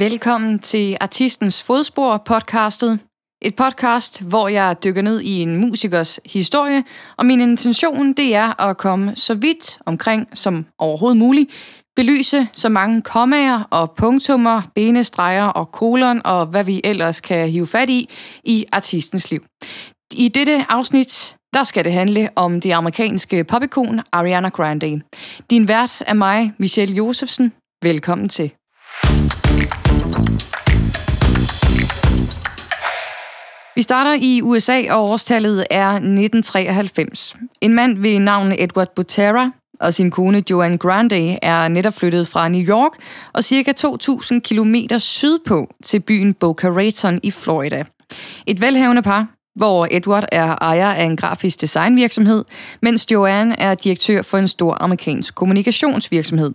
Velkommen til Artistens Fodspor podcastet. Et podcast, hvor jeg dykker ned i en musikers historie, og min intention det er at komme så vidt omkring som overhovedet muligt, belyse så mange kommaer og punktummer, benestreger og kolon og hvad vi ellers kan hive fat i i artistens liv. I dette afsnit, der skal det handle om det amerikanske popikon Ariana Grande. Din vært er mig, Michelle Josefsen. Velkommen til. Vi starter i USA, og årstallet er 1993. En mand ved navn Edward Butera og sin kone Joanne Grande er netop flyttet fra New York og cirka 2.000 km sydpå til byen Boca Raton i Florida. Et velhavende par, hvor Edward er ejer af en grafisk designvirksomhed, mens Joanne er direktør for en stor amerikansk kommunikationsvirksomhed.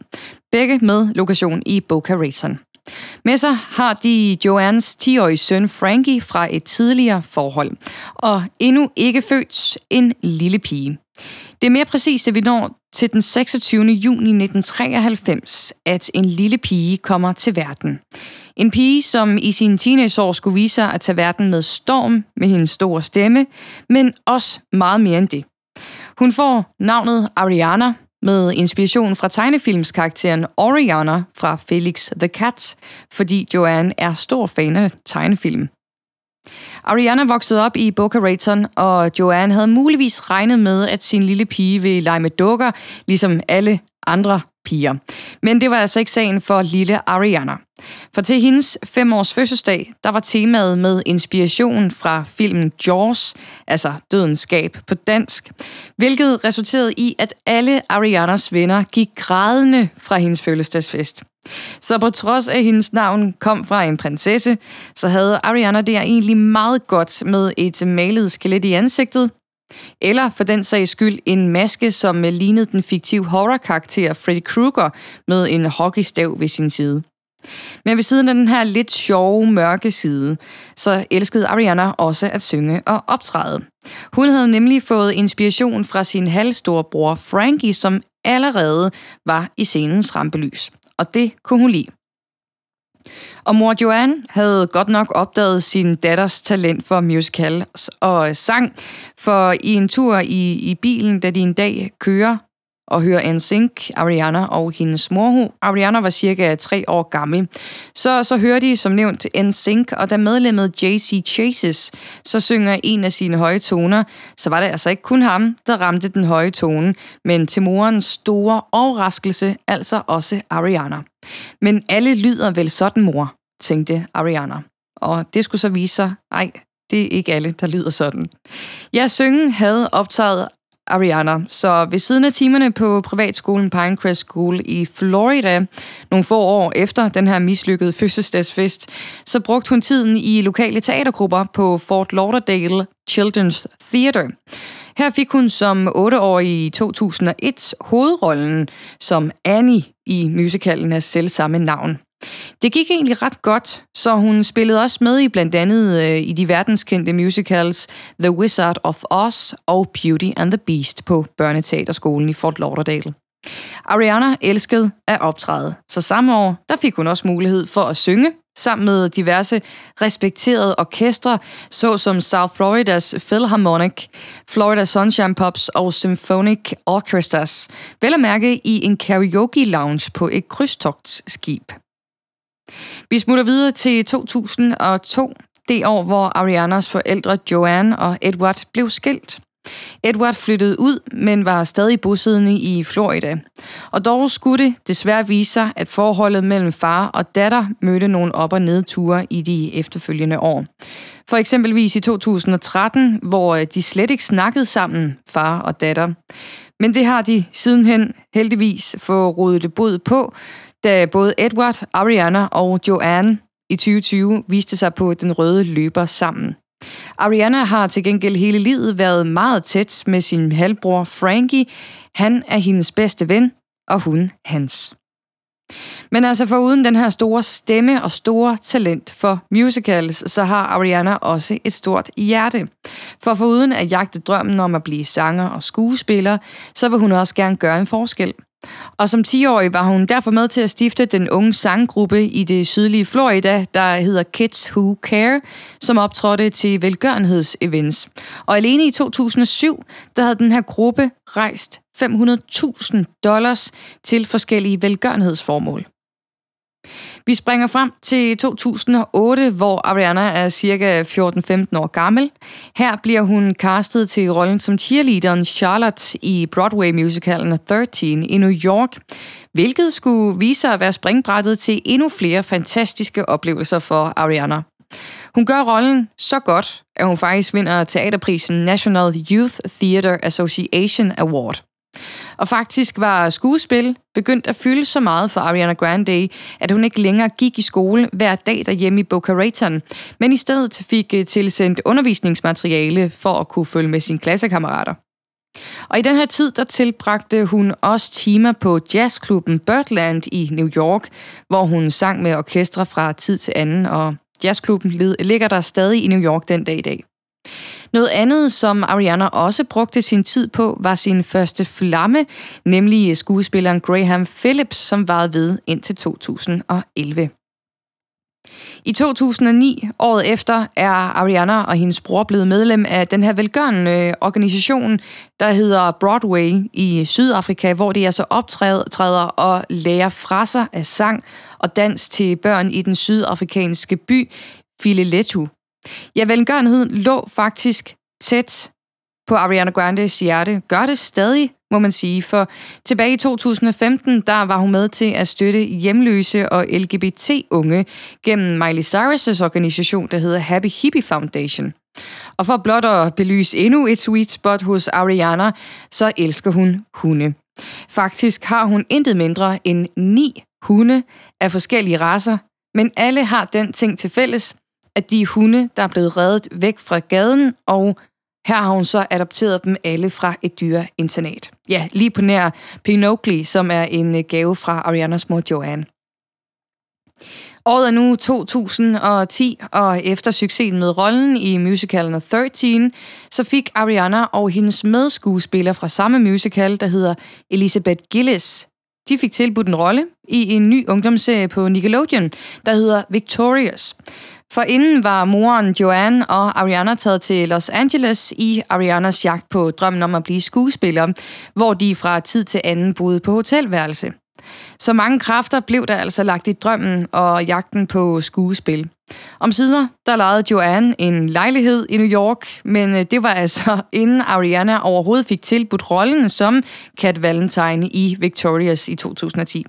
Begge med lokation i Boca Raton. Med sig har de Joannes 10-årige søn Frankie fra et tidligere forhold, og endnu ikke født en lille pige. Det er mere præcist, at vi når til den 26. juni 1993, at en lille pige kommer til verden. En pige, som i sine teenageår skulle vise sig at tage verden med storm med hendes store stemme, men også meget mere end det. Hun får navnet Ariana, med inspiration fra tegnefilmskarakteren Oriana fra Felix the Cat, fordi Joanne er stor fan af tegnefilm. Ariana voksede op i Boca Raton, og Joanne havde muligvis regnet med, at sin lille pige ville lege med dukker, ligesom alle andre piger. Men det var altså ikke sagen for lille Ariana. For til hendes fem års fødselsdag, der var temaet med inspiration fra filmen Jaws, altså Dødens Skab på dansk, hvilket resulterede i, at alle Arianas venner gik grædende fra hendes fødselsdagsfest. Så på trods af, at hendes navn kom fra en prinsesse, så havde Ariana der egentlig meget godt med et malet skelet i ansigtet, eller for den sags skyld en maske, som lignede den fiktive horror-karakter Freddy Krueger med en hockeystav ved sin side. Men ved siden af den her lidt sjove, mørke side, så elskede Ariana også at synge og optræde. Hun havde nemlig fået inspiration fra sin halvstore bror Frankie, som allerede var i scenens rampelys. Og det kunne hun lide. Og mor Joanne havde godt nok opdaget sin datters talent for musicals og sang, for i en tur i, i bilen, da de en dag kører og hører NSYNC, Ariana og hendes mor. Ariana var cirka tre år gammel. Så, så hører de som nævnt NSYNC, og da medlemmet JC Chases så synger en af sine høje toner, så var det altså ikke kun ham, der ramte den høje tone, men til morens store overraskelse altså også Ariana. Men alle lyder vel sådan, mor, tænkte Ariana. Og det skulle så vise sig, ej, det er ikke alle, der lyder sådan. Ja, syngen havde optaget Ariana. Så ved siden af timerne på privatskolen Pinecrest School i Florida, nogle få år efter den her mislykkede fødselsdagsfest, så brugte hun tiden i lokale teatergrupper på Fort Lauderdale Children's Theater. Her fik hun som 8-årig i 2001 hovedrollen som Annie i musicalen af selvsamme navn. Det gik egentlig ret godt, så hun spillede også med i blandt andet øh, i de verdenskendte musicals The Wizard of Oz og Beauty and the Beast på Børneteaterskolen i Fort Lauderdale. Ariana elskede at optræde, så samme år der fik hun også mulighed for at synge sammen med diverse respekterede orkestre, såsom South Floridas Philharmonic, Florida Sunshine Pops og Symphonic Orchestras, vel at mærke i en karaoke lounge på et krydstogtskib. Vi smutter videre til 2002, det år, hvor Arianas forældre Joanne og Edward blev skilt. Edward flyttede ud, men var stadig bosiddende i Florida. Og dog skulle det desværre vise sig, at forholdet mellem far og datter mødte nogle op- og nedture i de efterfølgende år. For eksempelvis i 2013, hvor de slet ikke snakkede sammen, far og datter. Men det har de sidenhen heldigvis fået rodet det bod på, da både Edward, Ariana og Joanne i 2020 viste sig på den røde løber sammen. Ariana har til gengæld hele livet været meget tæt med sin halvbror Frankie. Han er hendes bedste ven, og hun hans. Men altså for uden den her store stemme og store talent for musicals, så har Ariana også et stort hjerte. For foruden at jagte drømmen om at blive sanger og skuespiller, så vil hun også gerne gøre en forskel. Og som 10-årig var hun derfor med til at stifte den unge sanggruppe i det sydlige Florida, der hedder Kids Who Care, som optrådte til velgørenhedsevents. Og alene i 2007, der havde den her gruppe rejst 500.000 dollars til forskellige velgørenhedsformål. Vi springer frem til 2008, hvor Ariana er cirka 14-15 år gammel. Her bliver hun castet til rollen som cheerleaderen Charlotte i Broadway-musicalen 13 i New York, hvilket skulle vise sig at være springbrættet til endnu flere fantastiske oplevelser for Ariana. Hun gør rollen så godt, at hun faktisk vinder teaterprisen National Youth Theatre Association Award. Og faktisk var skuespil begyndt at fylde så meget for Ariana Grande, at hun ikke længere gik i skole hver dag derhjemme i Boca Raton, men i stedet fik øh, tilsendt undervisningsmateriale for at kunne følge med sine klassekammerater. Og i den her tid, der tilbragte hun også timer på jazzklubben Birdland i New York, hvor hun sang med orkestre fra tid til anden, og jazzklubben ligger der stadig i New York den dag i dag. Noget andet, som Ariana også brugte sin tid på, var sin første flamme, nemlig skuespilleren Graham Phillips, som varede ved indtil 2011. I 2009, året efter, er Ariana og hendes bror blevet medlem af den her velgørende organisation, der hedder Broadway i Sydafrika, hvor de altså optræder og lærer fra sig af sang og dans til børn i den sydafrikanske by Filelethu. Ja, velgørenheden lå faktisk tæt på Ariana Grandes hjerte. Gør det stadig, må man sige, for tilbage i 2015, der var hun med til at støtte hjemløse og LGBT-unge gennem Miley Cyrus' organisation, der hedder Happy Hippie Foundation. Og for blot at belyse endnu et sweet spot hos Ariana, så elsker hun hunde. Faktisk har hun intet mindre end ni hunde af forskellige raser, men alle har den ting til fælles, at de hunde, der er blevet reddet væk fra gaden, og her har hun så adopteret dem alle fra et dyreinternat. Ja, lige på nær Pinocchio, som er en øh, gave fra Arianas mor Joanne. Året er nu 2010, og efter succesen med rollen i musicalen 13, så fik Ariana og hendes medskuespiller fra samme musical, der hedder Elizabeth Gillis, de fik tilbudt en rolle i en ny ungdomsserie på Nickelodeon, der hedder Victorious. For inden var moren Joanne og Ariana taget til Los Angeles i Arianas jagt på drømmen om at blive skuespiller, hvor de fra tid til anden boede på hotelværelse. Så mange kræfter blev der altså lagt i drømmen og jagten på skuespil. Om sider, der lejede Joanne en lejlighed i New York, men øh, det var altså inden Ariana overhovedet fik tilbudt rollen som Kat Valentine i Victorious i 2010.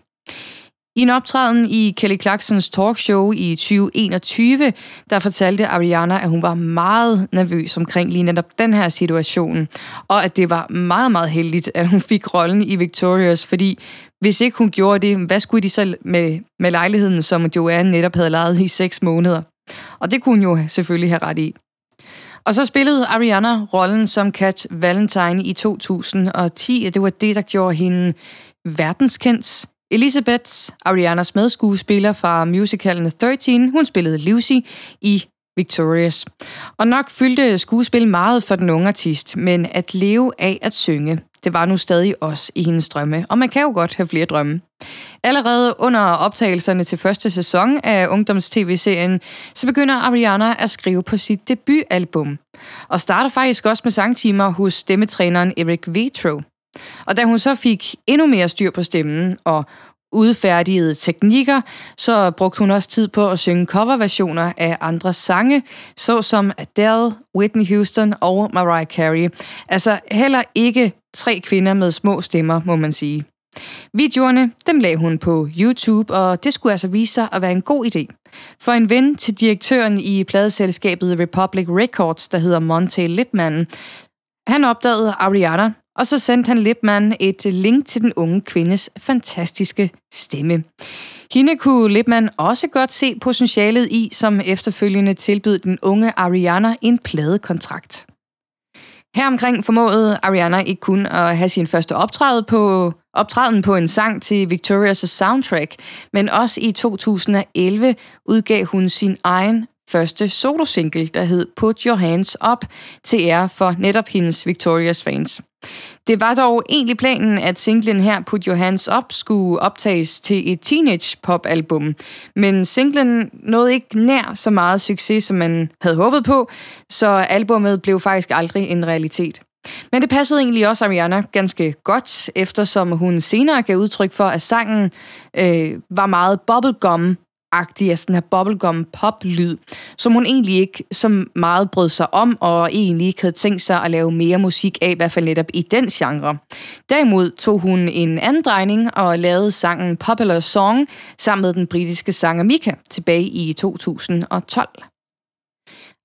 I en optræden i Kelly Clarksons talkshow i 2021, der fortalte Ariana, at hun var meget nervøs omkring lige netop den her situation, og at det var meget, meget heldigt, at hun fik rollen i Victorious, fordi hvis ikke hun gjorde det, hvad skulle de så med, med lejligheden, som Joanne netop havde lejet i seks måneder? Og det kunne hun jo selvfølgelig have ret i. Og så spillede Ariana rollen som Cat Valentine i 2010, og det var det, der gjorde hende verdenskendt. Elizabeth, Arianas medskuespiller fra musicalen 13, hun spillede Lucy i Victorious. Og nok fyldte skuespil meget for den unge artist, men at leve af at synge, det var nu stadig også i hendes drømme, og man kan jo godt have flere drømme. Allerede under optagelserne til første sæson af ungdoms-tv-serien, så begynder Ariana at skrive på sit debutalbum, og starter faktisk også med sangtimer hos stemmetræneren Eric Vetro. Og da hun så fik endnu mere styr på stemmen og udfærdigede teknikker, så brugte hun også tid på at synge coverversioner af andre sange, såsom Adele, Whitney Houston og Mariah Carey. Altså heller ikke tre kvinder med små stemmer, må man sige. Videoerne, dem lagde hun på YouTube, og det skulle altså vise sig at være en god idé. For en ven til direktøren i pladeselskabet Republic Records, der hedder Monte Littman, han opdagede Ariana, og så sendte han Lipman et link til den unge kvindes fantastiske stemme. Hende kunne Lipman også godt se potentialet i, som efterfølgende tilbød den unge Ariana en pladekontrakt. Her omkring formåede Ariana ikke kun at have sin første optræden på, optræden på en sang til Victoria's soundtrack, men også i 2011 udgav hun sin egen første solosingle, der hed Put Your Hands Up, til ære for netop hendes Victoria's fans. Det var dog egentlig planen, at singlen her, Put Your Hands Up, skulle optages til et teenage-pop-album. Men singlen nåede ikke nær så meget succes, som man havde håbet på, så albummet blev faktisk aldrig en realitet. Men det passede egentlig også Ariana ganske godt, eftersom hun senere gav udtryk for, at sangen øh, var meget bubblegum agtig af sådan her bubblegum pop lyd, som hun egentlig ikke så meget brød sig om, og egentlig ikke havde tænkt sig at lave mere musik af, i hvert fald netop i den genre. Derimod tog hun en anden drejning og lavede sangen Popular Song sammen med den britiske sanger Mika tilbage i 2012.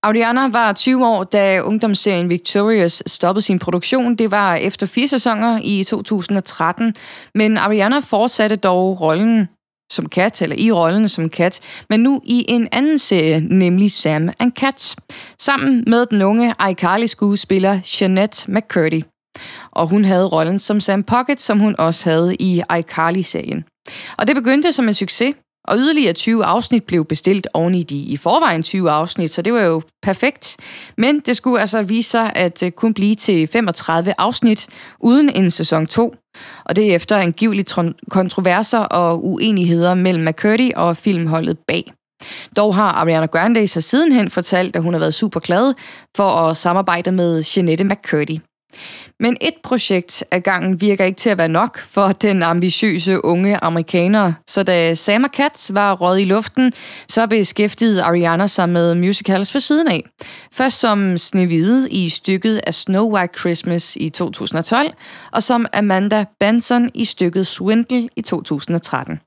Ariana var 20 år, da ungdomsserien Victorious stoppede sin produktion. Det var efter fire sæsoner i 2013, men Ariana fortsatte dog rollen som kat, eller i rollen som kat, men nu i en anden serie, nemlig Sam and Cat, sammen med den unge iCarly-skuespiller Jeanette McCurdy. Og hun havde rollen som Sam Pocket, som hun også havde i iCarly-serien. Og det begyndte som en succes, og yderligere 20 afsnit blev bestilt oven i de i forvejen 20 afsnit, så det var jo perfekt. Men det skulle altså vise sig at øh, kun blive til 35 afsnit uden en sæson 2. Og det er efter angiveligt kontroverser og uenigheder mellem McCurdy og filmholdet bag. Dog har Ariana Grande så sidenhen fortalt, at hun har været super glad for at samarbejde med Jeanette McCurdy. Men et projekt ad gangen virker ikke til at være nok for den ambitiøse unge amerikaner. Så da Sam Cats var råd i luften, så beskæftigede Ariana sig med musicals for siden af. Først som Snevide i stykket af Snow White Christmas i 2012, og som Amanda Benson i stykket Swindle i 2013.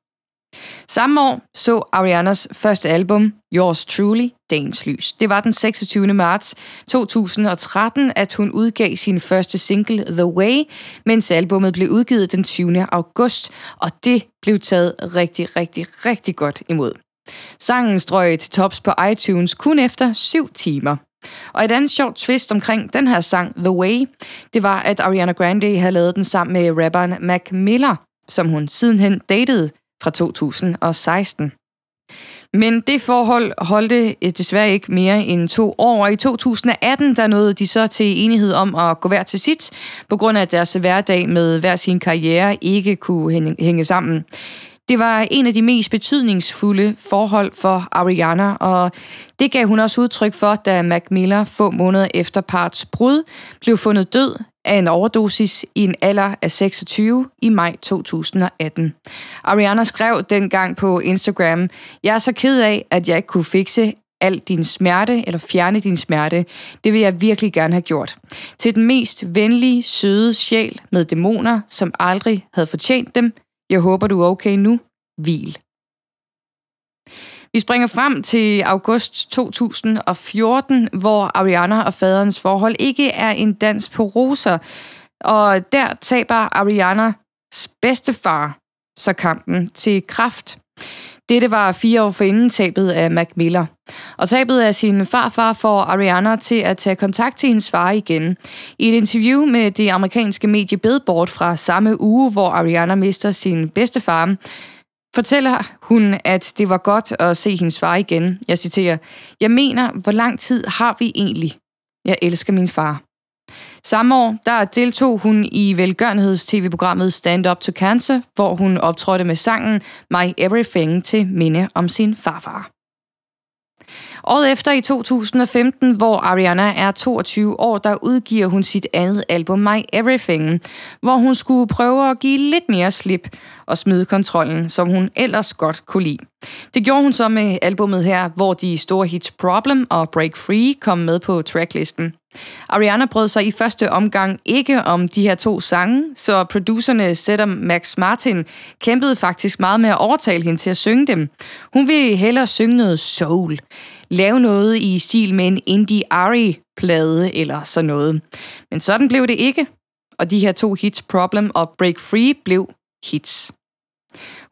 Samme år så Arianas første album, Yours Truly, dagens lys. Det var den 26. marts 2013, at hun udgav sin første single, The Way, mens albummet blev udgivet den 20. august, og det blev taget rigtig, rigtig, rigtig godt imod. Sangen strøg til tops på iTunes kun efter syv timer. Og et andet sjovt twist omkring den her sang, The Way, det var, at Ariana Grande havde lavet den sammen med rapperen Mac Miller, som hun sidenhen datede fra 2016. Men det forhold holdte eh, desværre ikke mere end to år, og i 2018 der nåede de så til enighed om at gå hver til sit, på grund af at deres hverdag med hver sin karriere ikke kunne hænge sammen. Det var en af de mest betydningsfulde forhold for Ariana, og det gav hun også udtryk for, da Mac Miller få måneder efter parts brud blev fundet død af en overdosis i en alder af 26 i maj 2018. Ariana skrev dengang på Instagram, Jeg er så ked af, at jeg ikke kunne fikse al din smerte, eller fjerne din smerte. Det vil jeg virkelig gerne have gjort. Til den mest venlige, søde sjæl med dæmoner, som aldrig havde fortjent dem. Jeg håber, du er okay nu. Hvil. Vi springer frem til august 2014, hvor Ariana og faderens forhold ikke er en dans på roser. Og der taber Arianas bedstefar så kampen til kraft. Dette var fire år forinden tabet af Mac Miller. Og tabet af sin farfar får Ariana til at tage kontakt til hendes far igen. I et interview med det amerikanske medie Billboard fra samme uge, hvor Ariana mister sin bedstefar, fortæller hun, at det var godt at se hendes far igen. Jeg citerer, Jeg mener, hvor lang tid har vi egentlig? Jeg elsker min far. Samme år, der deltog hun i velgørenheds-tv-programmet Stand Up to Cancer, hvor hun optrådte med sangen My Everything til minde om sin farfar. Året efter i 2015, hvor Ariana er 22 år, der udgiver hun sit andet album My Everything, hvor hun skulle prøve at give lidt mere slip og smide kontrollen, som hun ellers godt kunne lide. Det gjorde hun så med albummet her, hvor de store hits Problem og Break Free kom med på tracklisten. Ariana brød sig i første omgang ikke om de her to sange, så producerne Seth Max Martin kæmpede faktisk meget med at overtale hende til at synge dem. Hun ville hellere synge noget soul, lave noget i stil med en indie Ari-plade eller sådan noget. Men sådan blev det ikke, og de her to hits, Problem og Break Free, blev hits.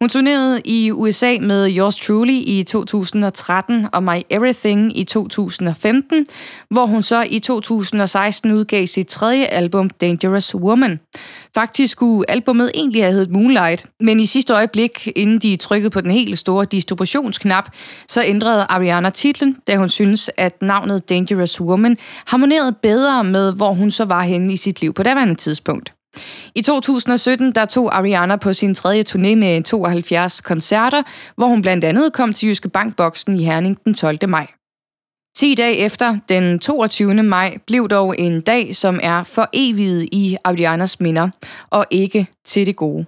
Hun turnerede i USA med Yours Truly i 2013 og My Everything i 2015, hvor hun så i 2016 udgav sit tredje album Dangerous Woman. Faktisk skulle albumet egentlig have heddet Moonlight, men i sidste øjeblik, inden de trykkede på den helt store distributionsknap, så ændrede Ariana titlen, da hun synes, at navnet Dangerous Woman harmonerede bedre med, hvor hun så var henne i sit liv på daværende tidspunkt. I 2017 der tog Ariana på sin tredje turné med 72 koncerter, hvor hun blandt andet kom til Jyske Bankboksen i Herning den 12. maj. 10 dage efter, den 22. maj, blev dog en dag, som er for evigt i Arianas minder, og ikke til det gode.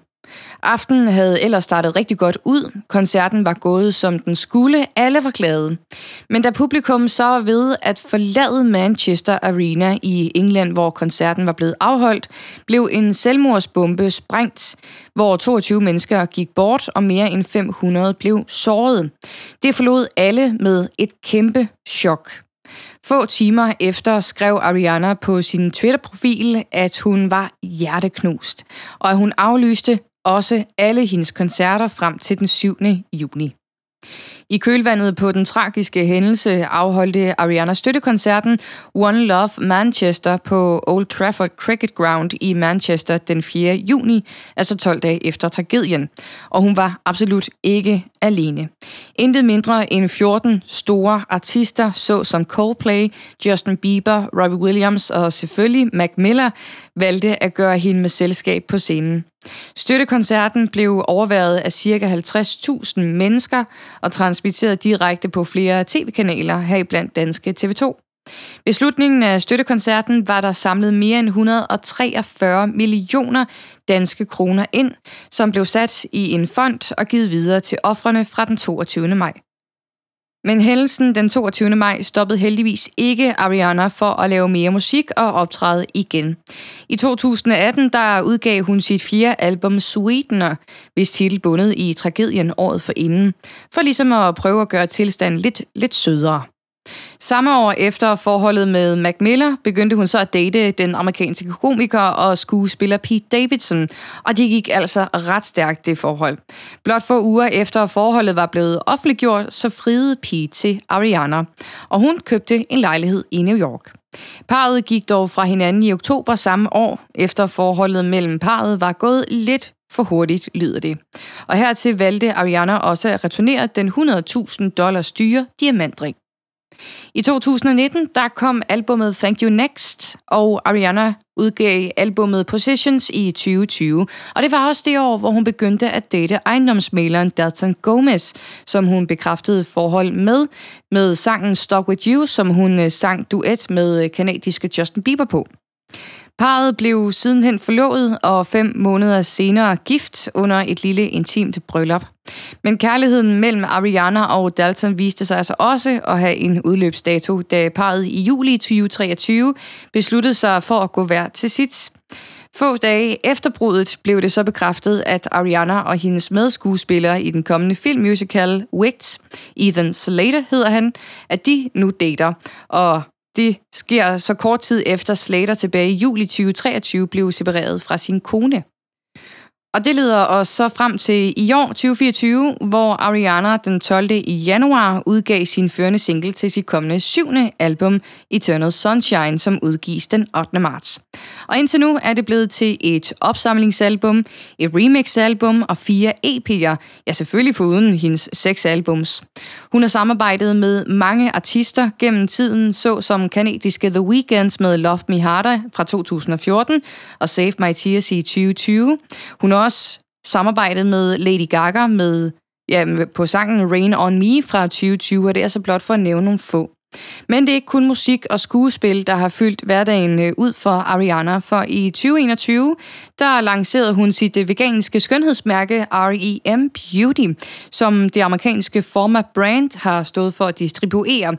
Aftenen havde ellers startet rigtig godt ud. Koncerten var gået, som den skulle. Alle var glade. Men da publikum så var ved at forlade Manchester Arena i England, hvor koncerten var blevet afholdt, blev en selvmordsbombe sprængt, hvor 22 mennesker gik bort, og mere end 500 blev såret. Det forlod alle med et kæmpe chok. Få timer efter skrev Ariana på sin Twitter-profil, at hun var hjerteknust, og at hun aflyste også alle hendes koncerter frem til den 7. juni. I kølvandet på den tragiske hændelse afholdte Ariana støttekoncerten One Love Manchester på Old Trafford Cricket Ground i Manchester den 4. juni, altså 12 dage efter tragedien. Og hun var absolut ikke alene. Intet mindre end 14 store artister, såsom Coldplay, Justin Bieber, Robbie Williams og selvfølgelig Mac Miller, valgte at gøre hende med selskab på scenen. Støttekoncerten blev overværet af ca. 50.000 mennesker og transmitteret direkte på flere tv-kanaler, heriblandt danske TV2. Ved slutningen af støttekoncerten var der samlet mere end 143 millioner danske kroner ind, som blev sat i en fond og givet videre til offrene fra den 22. maj. Men hændelsen den 22. maj stoppede heldigvis ikke Ariana for at lave mere musik og optræde igen. I 2018 der udgav hun sit fjerde album Sweetener, hvis titel bundet i tragedien året for inden, for ligesom at prøve at gøre tilstanden lidt, lidt sødere. Samme år efter forholdet med Mac Miller begyndte hun så at date den amerikanske komiker og skuespiller Pete Davidson, og det gik altså ret stærkt det forhold. Blot få uger efter forholdet var blevet offentliggjort, så friede Pete til Ariana, og hun købte en lejlighed i New York. Parret gik dog fra hinanden i oktober samme år, efter forholdet mellem parret var gået lidt for hurtigt, lyder det. Og hertil valgte Ariana også at returnere den 100.000 dollars dyre diamantring. I 2019 der kom albumet Thank You Next, og Ariana udgav albummet Positions i 2020. Og det var også det år, hvor hun begyndte at date ejendomsmaleren Dalton Gomez, som hun bekræftede forhold med, med sangen Stuck With You, som hun øh, sang duet med øh, kanadiske Justin Bieber på. Parret blev sidenhen forlovet og fem måneder senere gift under et lille intimt bryllup. Men kærligheden mellem Ariana og Dalton viste sig altså også at have en udløbsdato, da parret i juli 2023 besluttede sig for at gå hver til sit. Få dage efter bruddet blev det så bekræftet, at Ariana og hendes medskuespiller i den kommende filmmusical Wicked, Ethan Slater hedder han, at de nu dater. Og det sker så kort tid efter Slater tilbage i juli 2023 blev separeret fra sin kone. Og det leder os så frem til i år 2024, hvor Ariana den 12. i januar udgav sin førende single til sit kommende syvende album Eternal Sunshine, som udgives den 8. marts. Og indtil nu er det blevet til et opsamlingsalbum, et remixalbum og fire EP'er, ja selvfølgelig foruden hendes seks albums. Hun har samarbejdet med mange artister gennem tiden, såsom kanadiske The Weeknd med Love Me Harder fra 2014 og Save My Tears i 2020. Hun har også samarbejdet med Lady Gaga med ja, på sangen Rain On Me fra 2020, og det er så blot for at nævne nogle få. Men det er ikke kun musik og skuespil, der har fyldt hverdagen øh, ud for Ariana, for i 2021, der lancerede hun sit øh, veganske skønhedsmærke REM Beauty, som det amerikanske Forma brand har stået for at distribuere.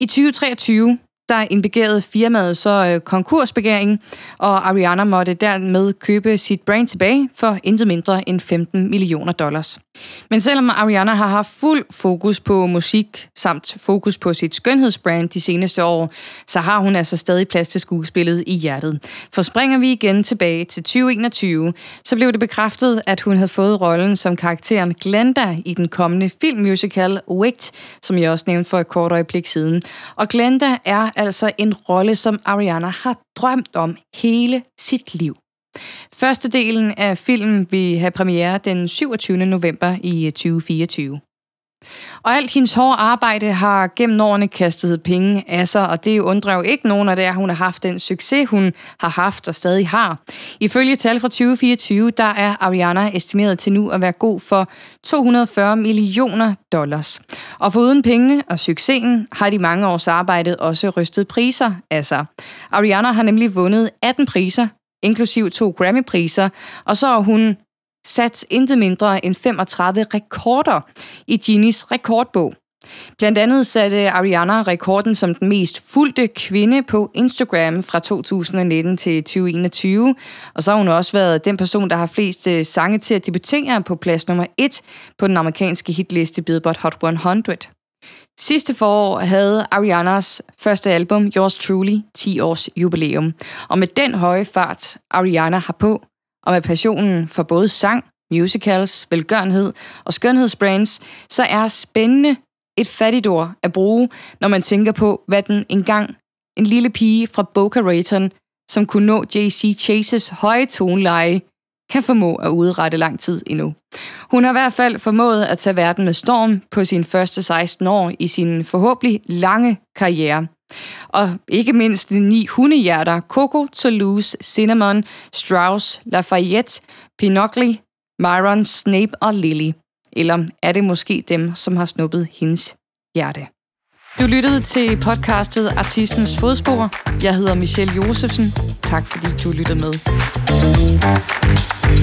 I 2023, der indbegærede firmaet så øh, konkursbegæring, og Ariana måtte dermed købe sit brand tilbage for intet mindre end 15 millioner dollars. Men selvom Ariana har haft fuld fokus på musik samt fokus på sit skønhedsbrand de seneste år, så har hun altså stadig plads til skuespillet i hjertet. For springer vi igen tilbage til 2021, så blev det bekræftet, at hun havde fået rollen som karakteren Glenda i den kommende filmmusical Wicked, som jeg også nævnte for et kort øjeblik siden. Og Glenda er altså en rolle, som Ariana har drømt om hele sit liv. Første delen af filmen vil have premiere den 27. november i øh, 2024. Og alt hendes hårde arbejde har gennem årene kastet penge af sig, og det undrer jo ikke nogen af det, at hun har haft den succes, hun har haft og stadig har. Ifølge tal fra 2024, der er Ariana estimeret til nu at være god for 240 millioner dollars. Og uden penge og succesen har de mange års arbejde også rystet priser af sig. Ariana har nemlig vundet 18 priser, inklusiv to Grammy-priser, og så har hun sat intet mindre end 35 rekorder i Ginis rekordbog. Blandt andet satte Ariana rekorden som den mest fulgte kvinde på Instagram fra 2019 til 2021. Og så har hun også været den person, der har flest øh, sange til at debutere på plads nummer 1 på den amerikanske hitliste Billboard Hot 100. Sidste forår havde Arianas første album, Yours Truly, 10 års jubilæum. Og med den høje fart, Ariana har på, og med passionen for både sang, musicals, velgørenhed og skønhedsbrands, så er spændende et fattigt ord at bruge, når man tænker på, hvad den engang en lille pige fra Boca Raton, som kunne nå JC Chases høje toneleje, kan formå at udrette lang tid endnu. Hun har i hvert fald formået at tage verden med storm på sine første 16 år i sin forhåbentlig lange karriere. Og ikke mindst de ni hundehjerter, Coco, Toulouse, Cinnamon, Strauss, Lafayette, Pinocchio, Myron, Snape og Lily. Eller er det måske dem, som har snuppet hendes hjerte? Du lyttede til podcastet Artistens Fodspor. Jeg hedder Michelle Josefsen. Tak fordi du lyttede med.